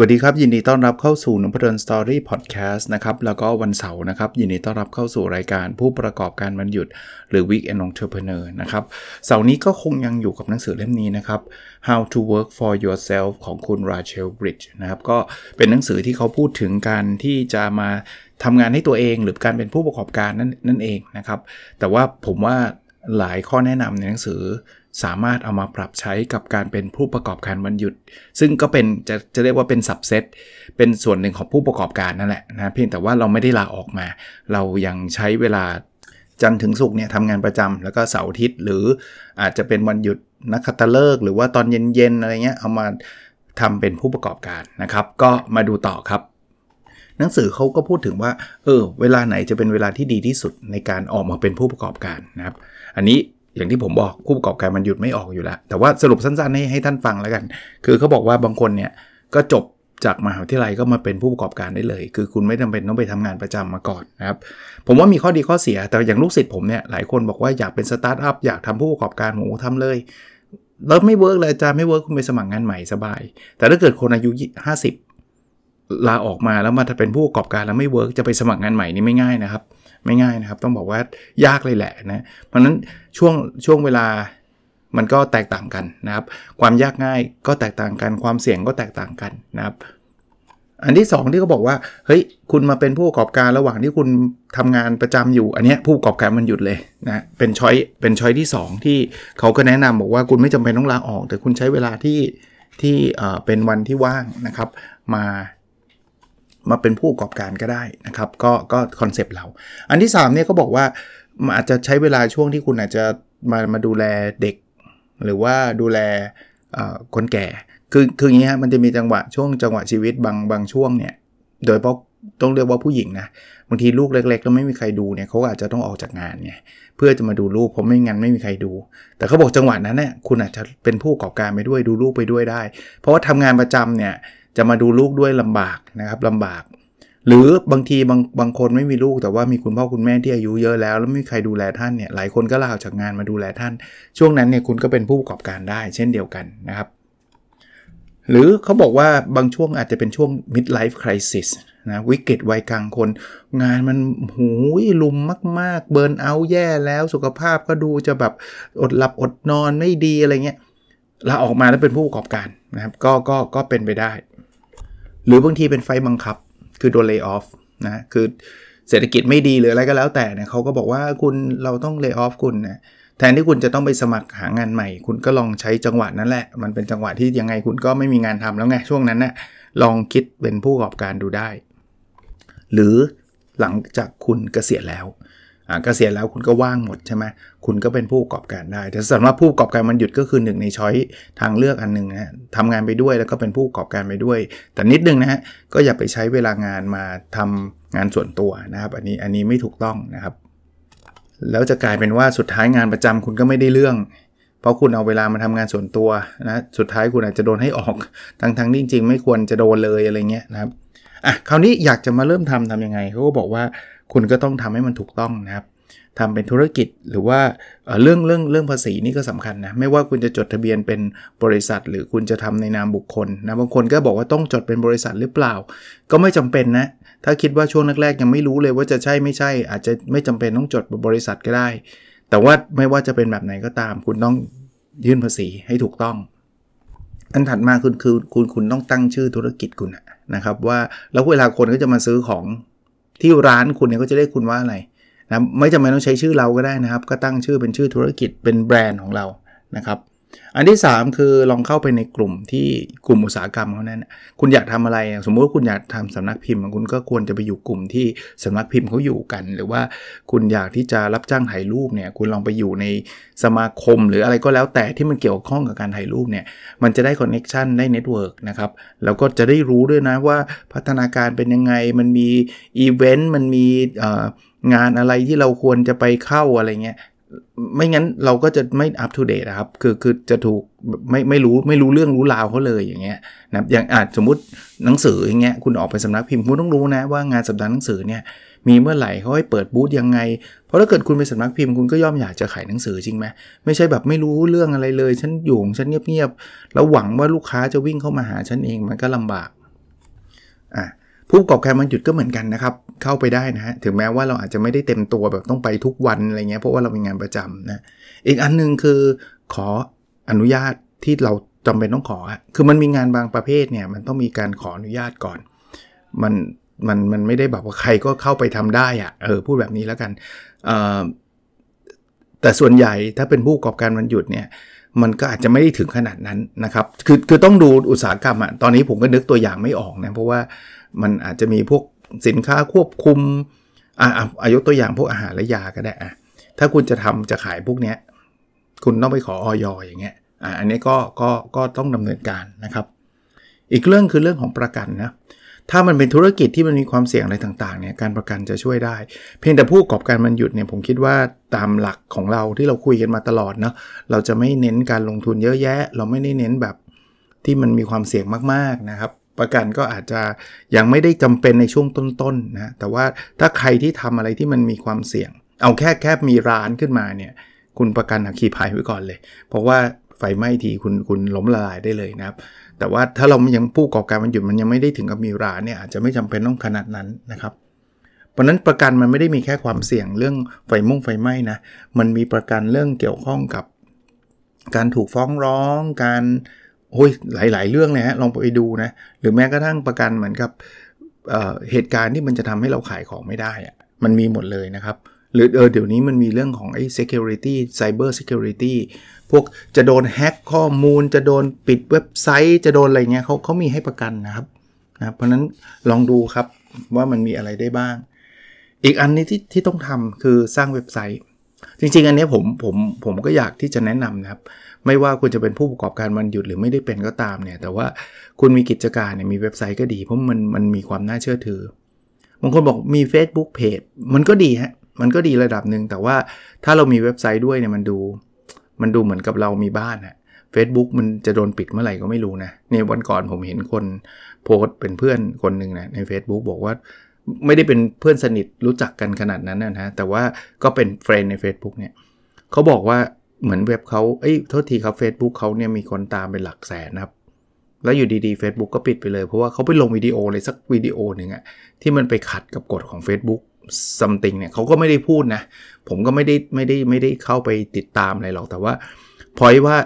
วัสดีครับ ยินดีต้อนรับเข้าสู่นพดลสตอรี่พอดแคสต์นะครับ แล้วก็วันเสาร์นะครับ ยินดีต้อนรับเข้าสู่รายการผู้ประกอบการวันหยุด หรือ Weekend Entrepreneur นะครับ เสาร์นี้ก็คงยังอยู่กับหนังสือเล่มนี้นะครับ How to Work for Yourself ของคุณ Rachel Bridge นะครับ ก็เป็นหนังสือที่เขาพูดถึงการที่จะมาทำงานให้ตัวเองหรือการเป็นผู้ประกอบการนั่นนั่นเองนะครับ แต่ว่าผมว่าหลายข้อแนะนำในหนังสือ สามารถเอามาปรับใช้กับการเป็นผู้ประกอบการวันหยุด ซึ่งก็เป็นจะจะเรียกว่าเป็นสับเซตเป็นส่วนหนึ่งของผู้ประกอบการนั่นแหละนะเพียงแต่ว่าเราไม่ได้ลาออกมา เรายังใช้เวลาจันทร์ถึงศุกร์เนี่ยทำงานประจำแล้วก็เสาร์อาทิตย์ หรืออาจจะเป็นวันหยุดนักขัตฤกษ์หรือว่าตอนเย็นๆอะไรเงี้ยเอามาทำเป็นผู้ประกอบการนะครับ ก็มาดูต่อครับ หนังสือเขาก็พูดถึงว่า เออ เวลาไหนจะเป็นเวลาที่ดีที่สุดในการออกมาเป็นผู้ประกอบการนะครับ อันนี้ อย่างที่ผมบอกผู้ประกอบการมันหยุดไม่ออกอยู่แล้ว แต่ว่าสรุปสั้นๆให้ให้ท่านฟังแล้วกัน คือเขาบอกว่าบางคนเนี่ยก็จบจากมหาวิทยาลัยก็มาเป็นผู้ประกอบการได้เลย คือคุณไม่จาเป็นต้องไปทำงานประจำมาก่อนนะครับ ผมว่ามีข้อดีข้อเสีย แต่อย่างลูกศิษย์ผมเนี่ยหลายคนบอกว่าอยากเป็นสตาร์ทอัพอยากทำผู้ประกอบการหมูทำเลยแล้วไม่ work เลยจะไม่ work คุณไปสมัครงานใหม่สบาย แต่ถ้าเกิดคนอายุ 50ลาออกมาแล้วมาถ้าเป็นผู้ประกอบการแล้วไม่ work จะไปสมัครงานใหม่นี่ไม่ง่ายนะครับ ไม่ง่ายนะครับ ต้องบอกว่ายากเลยแหละนะเพราะนั้นช่วงช่วงเวลามันก็แตกต่างกันนะครับ ความยากง่ายก็แตกต่างกัน ความเสี่ยงก็แตกต่างกันนะครับ อันที่ 2 ที่เขาบอกว่าเฮ้ยคุณมาเป็นผู้ประกอบการระหว่างที่คุณทำงานประจำอยู่ อันนี้ผู้ประกอบการมันหยุดเลยนะเป็นช้อยเป็นช้อยที่ 2 ที่เขาก็แนะนำบอกว่าคุณไม่จำเป็นต้องลาออก แต่คุณใช้เวลาที่ที่เป็นวันที่ว่างนะครับ มา มาเป็นผู้ประกอบการก็ได้นะครับ ก็ก็คอนเซปต์เรา อันที่3เนี่ยเขาบอกว่าอาจจะใช้เวลาช่วงที่คุณอาจจะมามาดูแลเด็ก หรือว่าดูแลคนแก่ คือคืออย่างนี้ฮะมันจะมีจังหวะช่วงจังหวะชีวิตบางบางช่วงเนี่ย โดยเพราะต้องเรียกว่าผู้หญิงนะบางทีลูกเล็กๆแล้วไม่มีใครดูเนี่ยเขาอาจจะต้องออกจากงานไงเพื่อจะมาดูลูกเพราะไม่งั้นไม่มีใครดู แต่เขาบอกจังหวะนั้นเนี่ยคุณอาจจะเป็นผู้ประกอบการไปด้วยดูลูกไปด้วยได้ เพราะว่าทำงานประจำเนี่ย จะมาดูลูกด้วยลำบากนะครับลำบาก หรือบางทีบางบางคนไม่มีลูกแต่ว่ามีคุณพ่อคุณแม่ที่อายุเยอะแล้ว แล้วไม่มีใครดูแลท่านเนี่ยหลายคนก็ลาออกจากงานมาดูแลท่าน ช่วงนั้นเนี่ยคุณก็เป็นผู้ประกอบการได้ เช่นเดียวกันนะครับหรือเขาบอกว่าบางช่วงอาจจะเป็นช่วง midlife crisis นะวิกฤตวัยกลางคน งานมันหูยลุมมาก ๆ เบิร์นเอาแย่แล้วสุขภาพก็ดูจะแบบอดหลับอดนอนไม่ดีอะไรเงี้ยลาออกมาแล้วเป็นผู้ประกอบการนะครับก็ก็ก็เป็นไปได้ หรือบางทีเป็นไฟบังคับ คือโดนเลิกออฟนะคือเศรษฐกิจไม่ดีหรืออะไรก็แล้วแต่เนี่ยเขาก็บอกว่าคุณเราต้องเลิกออฟคุณนะแทนที่คุณจะต้องไปสมัครหางานใหม่ คุณก็ลองใช้จังหวะนั้นแหละ มันเป็นจังหวะที่ยังไงคุณก็ไม่มีงานทำแล้วไง ช่วงนั้นนะ่ะลองคิดเป็นผู้ประกอบการดูได้ หรือหลังจากคุณเกษียณแล้ว เกษียณแล้วคุณก็ว่างหมดใช่ไหมคุณก็เป็นผู้ประกอบการได้ แต่สำหรับผู้ประกอบการมันหยุดก็คือหนึ่งในช้อยทางเลือกอันหนึ่งนะทำงานไปด้วยแล้วก็เป็นผู้ประกอบการไปด้วย แต่นิดนึงนะฮะก็อย่าไปใช้เวลางานมาทำงานส่วนตัวนะครับ อันนี้อันนี้ไม่ถูกต้องนะครับ แล้วจะกลายเป็นว่าสุดท้ายงานประจำคุณก็ไม่ได้เรื่อง เพราะคุณเอาเวลามาทำงานส่วนตัวนะสุดท้ายคุณอาจจะโดนให้ออกทั้งทงจริง ๆ ไม่ควรจะโดนเลยอะไรเงี้ยนะครับอะคราวนี้อยากจะมาเริ่มทำทํำยังไงเขาก็บอกว่า คุณก็ต้องทำให้มันถูกต้องนะครับทำเป็นธุรกิจหรือว่าเรื่องเรื่องเรื่องภาษีนี่ก็สำคัญนะ ไม่ว่าคุณจะจดทะเบียนเป็นบริษัท หรือคุณจะทำในนามบุคคลนะบางคนก็บอกว่าต้องจดเป็นบริษัทหรือเปล่า ก็ไม่จำเป็นนะ ถ้าคิดว่าช่วงแรกๆยังไม่รู้เลยว่าจะใช่ไม่ใช่ อาจจะไม่จำเป็นต้องจดบริษัทก็ได้ แต่ว่าไม่ว่าจะเป็นแบบไหนก็ตาม คุณต้องยื่นภาษีให้ถูกต้อง อันถัดมาคุณคือคุณคุณต้องตั้งชื่อธุรกิจคุณนะครับว่าแล้วเวลาคนก็จะมาซื้อของ ที่ร้านคุณเนี่ยก็จะเรียกคุณว่าอะไรนะไม่จำเป็นต้องใช้ชื่อเราก็ได้นะครับ ก็ตั้งชื่อเป็นชื่อธุรกิจเป็นแบรนด์ของเรานะครับ อันที่ 3 คือลองเข้าไปในกลุ่มที่กลุ่มอุตสาหกรรมเขานั้น คุณอยากทำอะไร สมมุติว่าคุณอยากทำสำนักพิมพ์ คุณก็ควรจะไปอยู่กลุ่มที่สำนักพิมพ์เขาอยู่กัน หรือว่าคุณอยากที่จะรับจ้างถ่ายรูปเนี่ย คุณลองไปอยู่ในสมาคม หรืออะไรก็แล้วแต่ที่มันเกี่ยวข้องกับการถ่ายรูปเนี่ย มันจะได้ connection ได้ network นะครับ แล้วก็จะได้รู้ด้วยนะว่าพัฒนาการเป็นยังไง มันมีอีเวนต์ มันมีงานอะไรที่เราควรจะไปเข้าอะไรเงี้ย ไม่งั้นเราก็จะไม่ up to date นะครับ คือคือจะถูกไม่ไม่รู้ไม่รู้เรื่องรู้ราวเขาเลยอย่างเงี้ยนะอย่างอาจสมมติหนังสืออย่างเงี้ยคุณออกไปสำนักพิมพ์คุณต้องรู้นะว่างานสัปดาห์หนังสือเนี่ยมีเมื่อไหร่เขาให้เปิดบูธยังไง เพราะถ้าเกิดคุณไปสำนักพิมพ์คุณก็ย่อมอยากจะขายหนังสือจริงไหมไม่ใช่แบบไม่รู้เรื่องอะไรเลย ฉันอยู่งฉันเงียบๆแล้วหวังว่าลูกค้าจะวิ่งเข้ามาหาฉันเองมันก็ลำบากอะ ผู้ประกอบการมันหยุดก็เหมือนกันนะครับ เข้าไปได้นะฮะถึงแม้ว่าเราอาจจะไม่ได้เต็มตัวแบบต้องไปทุกวันอะไรเงี้ยเพราะว่าเรามีงานประจำนะอีกอันนึงคือขออนุญาตที่เราจำเป็นต้องขอ คือมันมีงานบางประเภทเนี่ยมันต้องมีการขออนุญาตก่อน มันมันมันไม่ได้แบบว่าใครก็เข้าไปทำได้อะเออพูดแบบนี้แล้วกันแต่ส่วนใหญ่ถ้าเป็นผู้ประกอบการมันหยุดเนี่ยมันก็อาจจะไม่ได้ถึงขนาดนั้นนะครับ คือคือต้องดูอุตสาหกรรมอะตอนนี้ผมก็นึกตัวอย่างไม่ออกนะเพราะว่า มันอาจจะมีพวกสินค้าควบคุมอ่าอายุตัวอย่างพวกอาหารและยาก็ได้อะถ้าคุณจะทำจะขายพวกเนี้ยคุณต้องไปขอออยอย่างเงี้ยอ่าอันนี้ก็ก็ก็ต้องดำเนินการนะครับ อีกเรื่องคือเรื่องของประกันนะถ้ามันเป็นธุรกิจที่มันมีความเสี่ยงอะไรต่างๆเนี่ยการประกันจะช่วยได้ เพียงแต่ผู้ประกอบการมันหยุดเนี่ยผมคิดว่าตามหลักของเราที่เราคุยกันมาตลอดเนาะเราจะไม่เน้นการลงทุนเยอะแยะ เราไม่ได้เน้นแบบที่มันมีความเสี่ยงมากๆนะครับ ประกันก็อาจจะยังไม่ได้จำเป็นในช่วงต้นๆนะแต่ว่าถ้าใครที่ทำอะไรที่มันมีความเสี่ยง เอาแค่แค่มีร้านขึ้นมาเนี่ยคุณประกันขีภัยไว้ก่อนเลย เพราะว่าไฟไหม้ทีคุณคุณล้มละลายได้เลยนะครับ แต่ว่าถ้าเรายังผู้ประกอบการมันหยุดมันยังไม่ได้ถึงกับมีร้านเนี่ยอาจจะไม่จำเป็นต้องขนาดนั้นนะครับเพราะนั้นประกันมันไม่ได้มีแค่ความเสี่ยงเรื่องไฟมุ่งไฟไหม้นะ มันมีประกันเรื่องเกี่ยวข้องกับ การถูกฟ้องร้อง การ โอ้ยหลาย ๆ เรื่องเลยฮะลองไปดูนะหรือแม้กระทั่งประกันเหมือนกับเเหตุการณ์ที่มันจะทำให้เราขายของไม่ได้อะมันมีหมดเลยนะครับหรือเออเดี๋ยวนี้มันมีเรื่องของไอ้ security cyber security พวกจะโดนแฮ็กข้อมูล จะโดนปิดเว็บไซต์ จะโดนอะไรเงี้ยเขาเขามีให้ประกันนะครับนะเพราะนั้นลองดูครับว่ามันมีอะไรได้บ้าง อีกอันนี้ที่ที่ต้องทำคือสร้างเว็บไซต์ จริง ๆ อันนี้ผมผมผมก็อยากที่จะแนะนำนะครับ ไม่ว่าคุณจะเป็นผู้ประกอบการมันหยุดหรือไม่ได้เป็นก็ตามเนี่ยแต่ว่าคุณมีกิจการเนี่ยมีเว็บไซต์ก็ดี เพราะมันมันมีความน่าเชื่อถือบางคนบอกมี Facebook Page มันก็ดีฮะมันก็ดีระดับหนึ่งแต่ว่าถ้าเรามีเว็บไซต์ด้วยเนี่ยมันดู มันดูเหมือนกับเรามีบ้านอะ Facebook มันจะโดนปิดเมื่อไหร่ก็ไม่รู้นะเนี่ยวันก่อนผมเห็นคนโพสต์เป็นเพื่อนคนหนึ่งนะใน Facebook บอกว่าไม่ได้เป็นเพื่อนสนิทรู้จักกันขนาดนั้นนะแต่ว่าก็เป็นเฟรนใน Facebook เนี่ยเขาบอกว่า เหมือนเว็บเขาเอ้ยโทษทีครับ Facebook เขาเนี่ยมีคนตามเป็นหลักแสนนะครับ แล้วอยู่ดีๆ Facebook ก็ปิดไปเลย เพราะว่าเขาไปลงวิดีโอเลยสักวิดีโอหนึ่งอะที่มันไปขัดกับกฎของ Facebook something เนี่ยเขาก็ไม่ได้พูดนะ ผมก็ไม่ได้ไม่ได้ไม่ได้เข้าไปติดตามอะไรหรอกแต่ว่าพอยว่า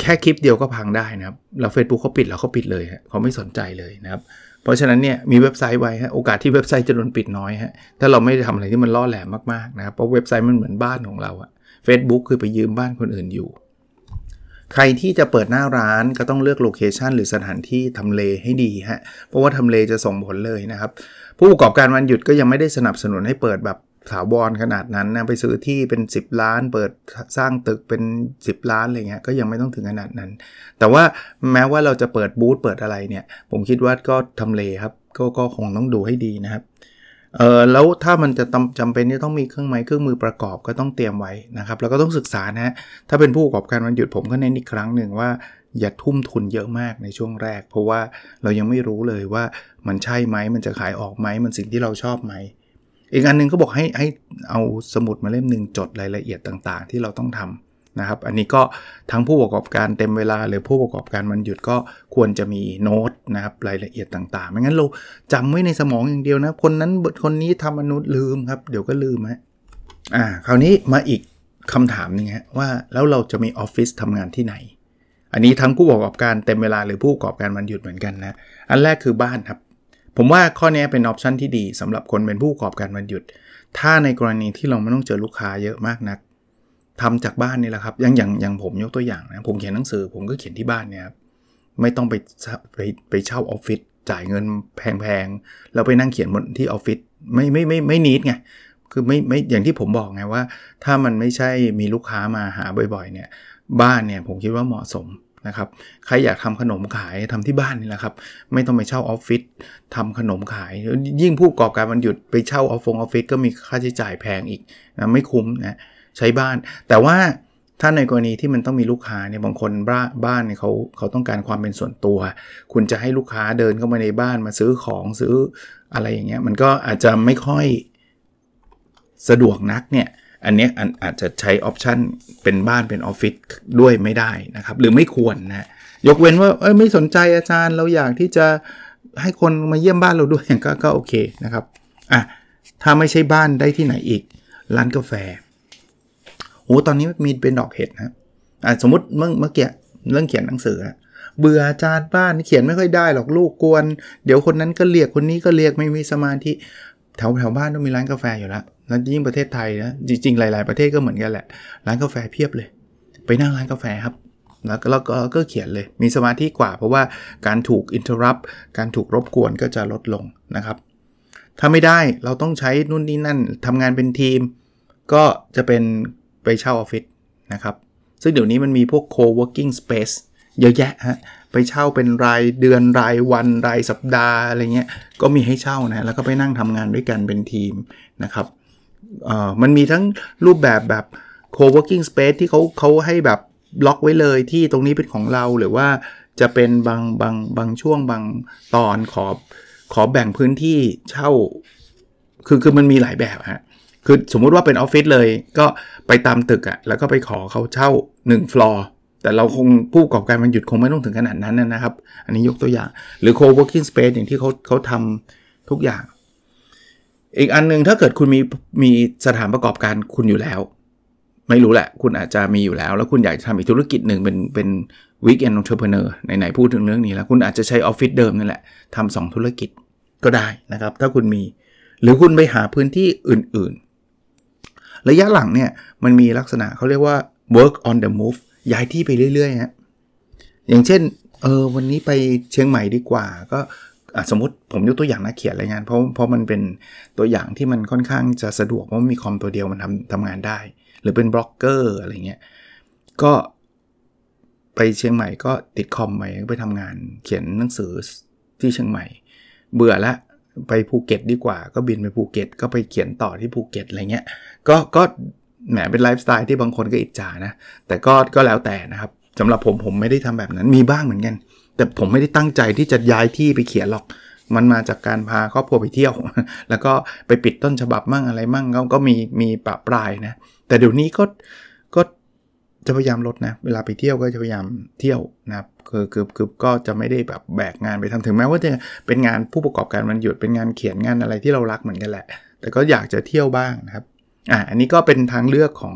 แค่คลิปเดียวก็พังได้นะครับ แล้ว Facebook เขาปิดแล้วเขาปิดเลยฮะเขาไม่สนใจเลยนะครับ เพราะฉะนั้นเนี่ยมีเว็บไซต์ไว้ฮะโอกาสที่เว็บไซต์จะโดนปิดน้อยฮะถ้าเราไม่ได้ทำอะไรที่มันล่อแหลมมากๆนะครับเพราะเว็บไซต์มันเหมือนบ้านของเราอะ Facebook คือไปยืมบ้านคนอื่นอยู่ ใครที่จะเปิดหน้าร้านก็ต้องเลือกโลเคชันหรือสถานที่ทำเลให้ดีฮะ เพราะว่าทำเลจะส่งผลเลยนะครับ ผู้ประกอบการวันหยุดก็ยังไม่ได้สนับสนุนให้เปิดแบบถาวรขนาดนั้นนะไปซื้อที่เป็น 10 ล้าน เปิดสร้างตึกเป็น 10 ล้านอะไรเงี้ยก็ยังไม่ต้องถึงขนาดนั้น แต่ว่าแม้ว่าเราจะเปิดบูธเปิดอะไรเนี่ย ผมคิดว่าก็ทำเลครับ ก็ก็คงต้องดูให้ดีนะครับ เออแล้วถ้ามันจะจำเป็นที่ต้องมีเครื่องไม้เครื่องมือประกอบก็ต้องเตรียมไว้นะครับแล้วก็ต้องศึกษานะถ้าเป็นผู้ประกอบการวันหยุดผมก็เน้นอีกครั้งหนึ่งว่าอย่าทุ่มทุนเยอะมากในช่วงแรก เพราะว่าเรายังไม่รู้เลยว่ามันใช่ไหมมันจะขายออกไหมมันสิ่งที่เราชอบไหมอีกอันนึงก็บอกให้ให้เอาสมุดมาเล่มหนึ่งจดรายละเอียดต่างๆ ที่เราต้องทำ นะครับ อันนี้ก็ทั้งผู้ประกอบการเต็มเวลา หรือผู้ประกอบการมันหยุดก็ควรจะมีโน้ตนะครับรายละเอียดต่างๆ ไม่งั้นเราจำไว้ในสมองอย่างเดียวนะ คนนั้นคนนี้ทำมนุษย์ลืมครับ เดี๋ยวก็ลืมฮะอ่าคราวนี้มาอีกคำถามนึงฮะว่าแล้วเราจะมีออฟฟิศทำงานที่ไหน อันนี้ทั้งผู้ประกอบการเต็มเวลาหรือผู้ประกอบการมันหยุดเหมือนกันนะอันแรกคือบ้านครับผมว่าข้อนี้เป็นออปชันที่ดีสำหรับคนเป็นผู้ประกอบการมันหยุด ถ้าในกรณีที่เราไม่ต้องเจอลูกค้าเยอะมากนัก ทำจากบ้านนี่แหละครับอย่างอย่างอย่างผมยกตัวอย่างนะผมเขียนหนังสือ ผมก็เขียนที่บ้านเนี่ยครับไม่ต้องไปไปไปเช่าออฟฟิศจ่ายเงินแพงๆแล้วไปนั่งเขียนบนที่ออฟฟิศไม่ไม่ไม่ไม่นิดไงคือไม่ไม่อย่างที่ผมบอกไงว่า ถ้ามันไม่ใช่มีลูกค้ามาหาบ่อยๆ เนี่ยบ้านเนี่ยผมคิดว่าเหมาะสมนะครับใครอยากทำขนมขายทำที่บ้านนี่แหละครับ ไม่ต้องไปเช่าออฟฟิศทำขนมขาย ยิ่งผู้ประกอบการมันหยุดไปเช่าออฟฟงออฟฟิศก็มีค่าใช้จ่ายแพงอีกนะไม่คุ้มนะ ใช้บ้าน แต่ว่าถ้าในกรณีที่มันต้องมีลูกค้าเนี่ยบางคนบ้านบ้านเนี่ยเขาเขาต้องการความเป็นส่วนตัว คุณจะให้ลูกค้าเดินเข้ามาในบ้านมาซื้อของซื้ออะไรอย่างเงี้ยมันก็อาจจะไม่ค่อยสะดวกนักเนี่ยอันนี้อาจจะใช้ออปชันเป็นบ้านเป็นออฟฟิศด้วยไม่ได้นะครับ หรือไม่ควรนะยกเว้นว่าเอ้ยไม่สนใจอาจารย์เราอยากที่จะให้คนมาเยี่ยมบ้านเราด้วยก็ก็โอเคนะครับอะถ้าไม่ใช่บ้านได้ที่ไหนอีกร้านกาแฟ โอ้ตอนนี้มีเป็นดอกเห็ดนะอะสมมติเมื่อเมื่อกี้เรื่องเขียนหนังสือเบื่ออาจารย์บ้านเขียนไม่ค่อยได้หรอกลูกกวน เดี๋ยวคนนั้นก็เรียกคนนี้ก็เรียกไม่มีสมาธิแถวแถวบ้านต้องมีร้านกาแฟอยู่แล้วแล้วยิ่งประเทศไทยนะจริงๆหลาย ๆประเทศก็เหมือนกันแหละ ร้านกาแฟเพียบเลย ไปนั่งร้านกาแฟครับ แล้วก็ก็ก็เขียนเลยมีสมาธิกว่า เพราะว่าการถูกอินเทอร์รัปการถูกรบกวนก็จะลดลงนะครับ ถ้าไม่ได้เราต้องใช้นู่นนี่นั่นทำงานเป็นทีม ก็จะเป็น ไปเช่าออฟฟิศนะครับ ซึ่งเดี๋ยวนี้มันมีพวก co-working space เยอะแยะฮะ ไปเช่าเป็นรายเดือนรายวันรายสัปดาห์อะไรเงี้ย ก็มีให้เช่านะ แล้วก็ไปนั่งทำงานด้วยกันเป็นทีมนะครับมันมีทั้งรูปแบบแบบ co-working space ที่เขาเขาให้แบบล็อกไว้เลยที่ตรงนี้เป็นของเราหรือว่าจะเป็นบางบางบางช่วงบางตอนขอขอแบ่งพื้นที่เช่า คือคือมันมีหลายแบบฮะ คือสมมุติว่าเป็นออฟฟิศเลยก็ไปตามตึกอะ่ะแล้วก็ไปขอเขาเช่า1ฟลอร์แต่เราคงผู้ประกอบการวันหยุดคงไม่ต้องถึงขนาดนั้นนะครับ อันนี้ยกตัวอย่าง หรือ co-working space อย่างที่เขาเขาทำทุกอย่าง อีกอันนึงถ้าเกิดคุณมีมีสถานประกอบการคุณอยู่แล้ว ไม่รู้แหละ คุณอาจจะมีอยู่แล้ว แล้วคุณอยากจะทำอีกธุรกิจหนึ่งเป็นเป็น weekend entrepreneur ไหนๆพูดถึงเรื่องนี้แล้ว คุณอาจจะใช้ออฟฟิศเดิมนั่นแหละทำสองธุรกิจก็ได้นะครับ ถ้าคุณมี หรือคุณไปหาพื้นที่อื่น ระยะหลังเนี่ยมันมีลักษณะเขาเรียกว่า work on the move ย้ายที่ไปเรื่อยๆฮะอย่างเช่นเออวันนี้ไปเชียงใหม่ดีกว่า ก็สมมติผมยกตัวอย่างนักเขียนรายงานเพราะเพราะมันเป็นตัวอย่างที่มันค่อนข้างจะสะดวกเพราะมีคอมตัวเดียวมันทำทำงานได้ หรือเป็นบล็อกเกอร์อะไรเงี้ยก็ไปเชียงใหม่ก็ติดคอมไปไปทำงานเขียนหนังสือที่เชียงใหม่ เบื่อละ ไปภูเก็ตดีกว่า ก็บินไปภูเก็ต ก็ไปเขียนต่อที่ภูเก็ตอะไรเงี้ย ก็ก็แหมเป็นไลฟ์สไตล์ที่บางคนก็อิจฉานะ แต่ก็ก็แล้วแต่นะครับสำหรับผมผมไม่ได้ทำแบบนั้นมีบ้างเหมือนกัน แต่ผมไม่ได้ตั้งใจที่จะย้ายที่ไปเขียนหรอก มันมาจากการพาครอบครัวไปเที่ยว แล้วก็ไปปิดต้นฉบับมั่งอะไรมั่งก็ก็มีมีปะปลายนะ แต่เดี๋ยวนี้ก็ก็จะพยายามลดนะ เวลาไปเที่ยวก็จะพยายามเที่ยวนะครับ คือคือคือก็จะไม่ได้แบบแบกงานไปทำถึงแม้ว่าจะเป็นงานผู้ประกอบการมันหยุดเป็นงานเขียนงานอะไรที่เรารักเหมือนกันแหละ แต่ก็อยากจะเที่ยวบ้างนะครับอ่าอันนี้ก็เป็นทางเลือกของ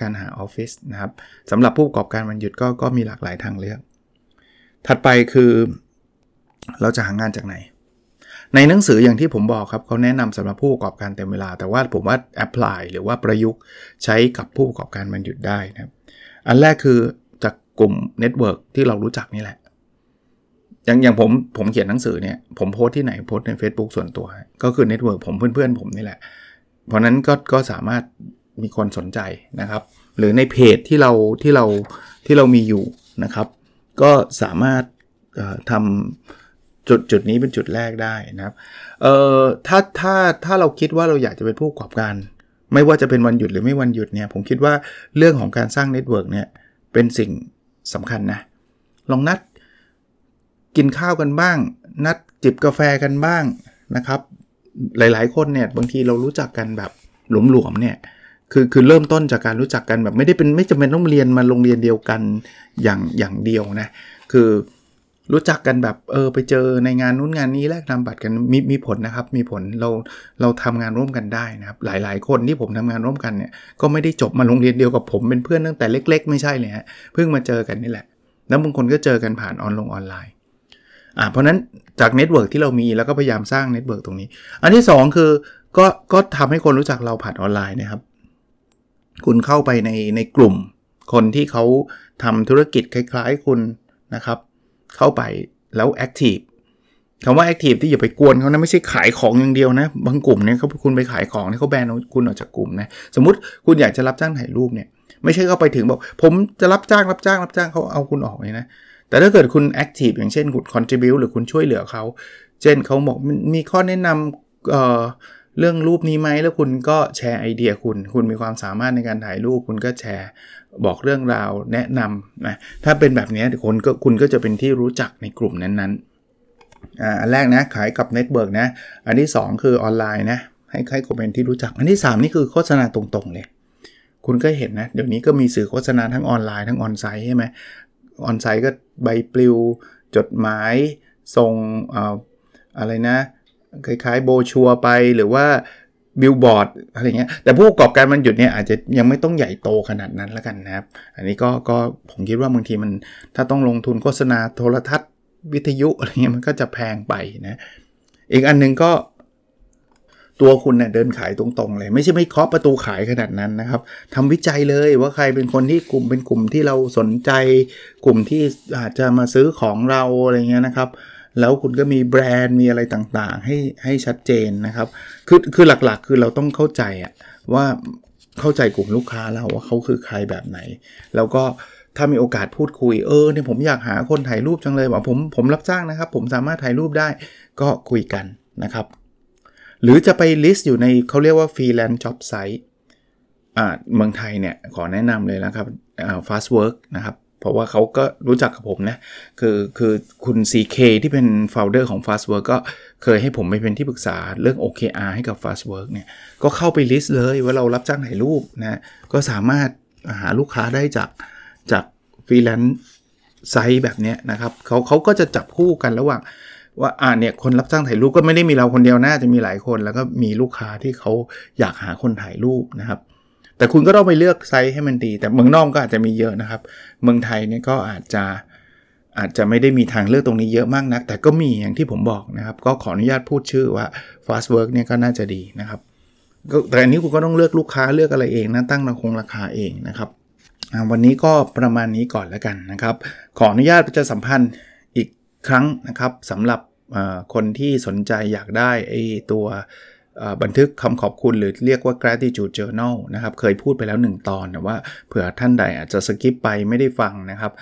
การหาออฟฟิศนะครับสำหรับผู้ประกอบการวันหยุดก็ก็มีหลากหลายทางเลือก ถัดไปคือเราจะหางานจากไหน ในหนังสืออย่างที่ผมบอกครับเขาแนะนำสำหรับผู้ประกอบการเต็มเวลา แต่ว่าผมว่า apply หรือว่าประยุกต์ใช้กับผู้ประกอบการวันหยุดได้นะครับ อันแรกคือ กลุ่ม network ที่เรารู้จักนี่แหละ อย่างอย่างผมผมเขียนหนังสือเนี่ยผมโพสต์ที่ไหนโพสต์ใน Facebook ส่วนตัว ก็คือ network ผมเพื่อนๆ ผมนี่แหละ เพราะนั้นก็ก็สามารถมีคนสนใจนะครับ หรือในเพจที่เราที่เราที่เรามีอยู่นะครับ ก็สามารถทำจุดจุดนี้เป็นจุดแรกได้นะครับเอ่อถ้าถ้าถ้าเราคิดว่าเราอยากจะเป็นผู้ประกอบการ ไม่ว่าจะเป็นวันหยุดหรือไม่วันหยุดเนี่ยผมคิดว่าเรื่องของการสร้าง network เนี่ยเป็นสิ่ง สำคัญนะ ลองนัดกินข้าวกันบ้าง นัดจิบกาแฟกันบ้างนะครับ หลายๆ คนเนี่ยบางทีเรารู้จักกันแบบหลวมๆเนี่ยคือคือเริ่มต้นจากการรู้จักกันแบบไม่ได้เป็นไม่จำเป็นต้องเรียนมาโรงเรียนเดียวกันอย่างอย่างเดียวนะ คือ รู้จักกันแบบเออไปเจอในงานนู้นงานนี้แลกนำบัตรกันมีมีผลนะครับมีผลเราเราทำงานร่วมกันได้นะครับหลายๆ คนที่ผมทำงานร่วมกันเนี่ยก็ไม่ได้จบมาโรงเรียนเดียวกับผมเป็นเพื่อนตั้งแต่เล็ก ๆ ไม่ใช่เลยฮะเพิ่งมาเจอกันนี่แหละ แล้วบางคนก็เจอกันผ่านออนลงออนไลน์อ่าเพราะนั้นจาก network ที่เรามีแล้วก็พยายามสร้าง network ตรงนี้ อันที่ 2 คือก็ก็ทำให้คนรู้จักเราผ่านออนไลน์นะครับ คุณเข้าไปในในกลุ่ม คนที่เขาทำธุรกิจคล้าย ๆ คุณนะครับ เข้าไปแล้ว active คำว่า active ที่อย่าไปกวนเขานะไม่ใช่ขายของอย่างเดียวนะ บางกลุ่มเนี่ยเขาคุณไปขายของเนี่ยเขาแบนคุณออกจากกลุ่มนะสมมติคุณอยากจะรับจ้างถ่ายรูปเนี่ยไม่ใช่เข้าไปถึงบอกผมจะรับจ้างรับจ้างรับจ้างเขาเอาคุณออกเลยนะแต่ถ้าเกิดคุณ active อย่างเช่นคุณ contribute หรือคุณช่วยเหลือเขา เช่นเขาบอกมีข้อแนะนำ เรื่องรูปนี้ไหมแล้วคุณก็แชร์ไอเดียคุณ คุณมีความสามารถในการถ่ายรูป คุณก็แชร์บอกเรื่องราวแนะนำนะถ้าเป็นแบบนี้คนก็คุณก็จะเป็นที่รู้จักในกลุ่มนั้นๆอันแรกนะขายกับ network นะ อันที่ 2 คือออนไลน์นะให้ใคร comment ที่รู้จัก อันที่ 3 นี่คือโฆษณาตรงๆเลยคุณก็เห็นนะเดี๋ยวนี้ก็มีสื่อโฆษณาทั้งออนไลน์ทั้ง on-site ใช่ไหม on-site ก็ใบปลิว จดหมายส่งออะไรนะ คล้ายๆ โบรชัวร์ไปหรือว่าบิลบอร์ดอะไรเงี้ยแต่ผู้ประกอบการวันหยุดเนี่ยอาจจะยังไม่ต้องใหญ่โตขนาดนั้นแล้วกันนะครับ อันนี้ก็ก็ผมคิดว่าบางทีมันถ้าต้องลงทุนโฆษณาโทรทัศน์วิทยุอะไรเงี้ยมันก็จะแพงไปนะอีกอันนึงก็ตัวคุณเนี่ยเดินขายตรงๆเลย ไม่ใช่ไม่เคาะประตูขายขนาดนั้นนะครับทำวิจัยเลยว่าใครเป็นคนที่กลุ่มเป็นกลุ่มที่เราสนใจ กลุ่มที่อาจจะมาซื้อของเราอะไรเงี้ยนะครับ แล้วคุณก็มีแบรนด์มีอะไรต่างๆ ให้ให้ชัดเจนนะครับคือคือหลักๆ คือเราต้องเข้าใจอะว่าเข้าใจกลุ่มลูกค้าเราว่าเขาคือใครแบบไหน แล้วก็ถ้ามีโอกาสพูดคุยเออเนี่ยผมอยากหาคนถ่ายรูปจังเลยบอกผมผมรับจ้างนะครับ ผมสามารถถ่ายรูปได้ก็คุยกันนะครับ หรือจะไป list อยู่ในเขาเรียกว่า freelance job site อ่าเมืองไทยเนี่ยขอแนะนำเลยนะครับอ่า Fastwork นะครับ เพราะว่าเขาก็รู้จักกับผมนะ คือคือคุณ CK ที่เป็น founder ของ Fastwork ก็เคยให้ผมไปเป็นที่ปรึกษาเรื่อง OKR ให้กับ Fastwork เนี่ย ก็เข้าไป list เลยว่าเรารับจ้างถ่ายรูปนะ ก็สามารถหาลูกค้าได้จากจาก freelance site แบบนี้นะครับเขาเขาก็จะจับคู่กันระหว่างว่าอ่าเนี่ยคนรับจ้างถ่ายรูปก็ไม่ได้มีเราคนเดียวนะจะมีหลายคน แล้วก็มีลูกค้าที่เขาอยากหาคนถ่ายรูปนะครับ แต่คุณก็ต้องไปเลือก site ให้มันดี แต่เมืองนอกก็อาจจะมีเยอะนะครับ เมืองไทยเนี่ยก็อาจจะอาจจะไม่ได้มีทางเลือกตรงนี้เยอะมากนัก แต่ก็มีอย่างที่ผมบอกนะครับ ก็ขออนุญาตพูดชื่อว่า fast work เนี่ยก็น่าจะดีนะครับแต่อันนี้คุณก็ต้องเลือกลูกค้าเลือกอะไรเองนะตั้งราคงราคาเองนะครับวันนี้ก็ประมาณนี้ก่อนแล้วกันนะครับ ขออนุญาตจะสัมพันธ์อีกครั้งนะครับสำหรับคนที่สนใจอยากได้ไอ้ตัว บันทึกคำขอบคุณหรือเรียกว่า gratitude journal นะครับ เคยพูดไปแล้ว 1 ตอนแต่ว่าเผื่อท่านใดอาจจะสกิปไปไม่ได้ฟังนะครับ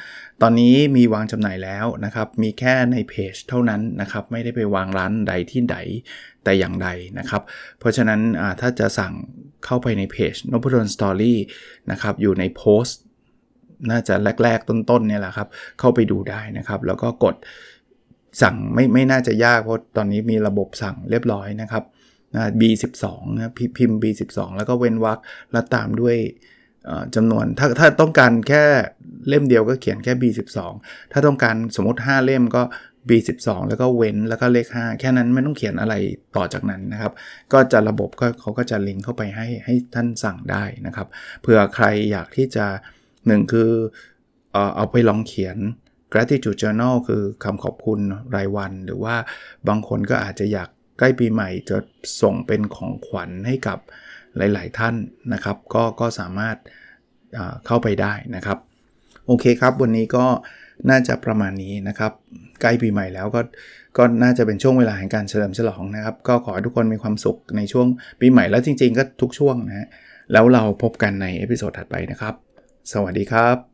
ตอนนี้มีวางจำหน่ายแล้วนะครับ มีแค่ในเพจเท่านั้นนะครับ ไม่ได้ไปวางร้านใดที่ใดแต่อย่างใดนะครับ เพราะฉะนั้นถ้าจะสั่งเข้าไปในเพจ n o p ด d o n Story นะครับ อยู่ในโพสต์ น่าจะแรก ๆ ต้นๆเนี่ยแหละครับ เข้าไปดูได้นะครับ แล้วก็กดสั่งไม่ไม่น่าจะยากเพราะตอนนี้มีระบบสั่งเรียบร้อยนะครับ นะ B12 นะพิมพ์ B12 แล้วก็เว้นวรรคแล้วตามด้วยจำนวนถ้าถ้าต้องการแค่เล่มเดียวก็เขียนแค่ B12 ถ้าต้องการสมมติ 5 เล่มก็ B12 แล้วก็เว้นแล้วก็เลข 5 แค่นั้นไม่ต้องเขียนอะไรต่อจากนั้นนะครับ ก็จะระบบก็เขาก็จะลิงก์เข้าไปให้ให้ท่านสั่งได้นะครับเผื่อใครอยากที่จะหนึ่งคือเอาไปลองเขียน gratitude journal คือคำขอบคุณรายวัน หรือว่าบางคนก็อาจจะอยาก ใกล้ปีใหม่จะส่งเป็นของขวัญให้กับหลาย ๆ ท่านนะครับ ก็ก็สามารถเข้าไปได้นะครับ โอเคครับ วันนี้ก็น่าจะประมาณนี้นะครับ ใกล้ปีใหม่แล้วก็ก็น่าจะเป็นช่วงเวลาแห่งการเฉลิมฉลองนะครับ ก็ขอให้ทุกคนมีความสุขในช่วงปีใหม่แล้วจริง ๆ ก็ทุกช่วงนะฮะแล้วเราพบกันใน episode ถัดไปนะครับ สวัสดีครับ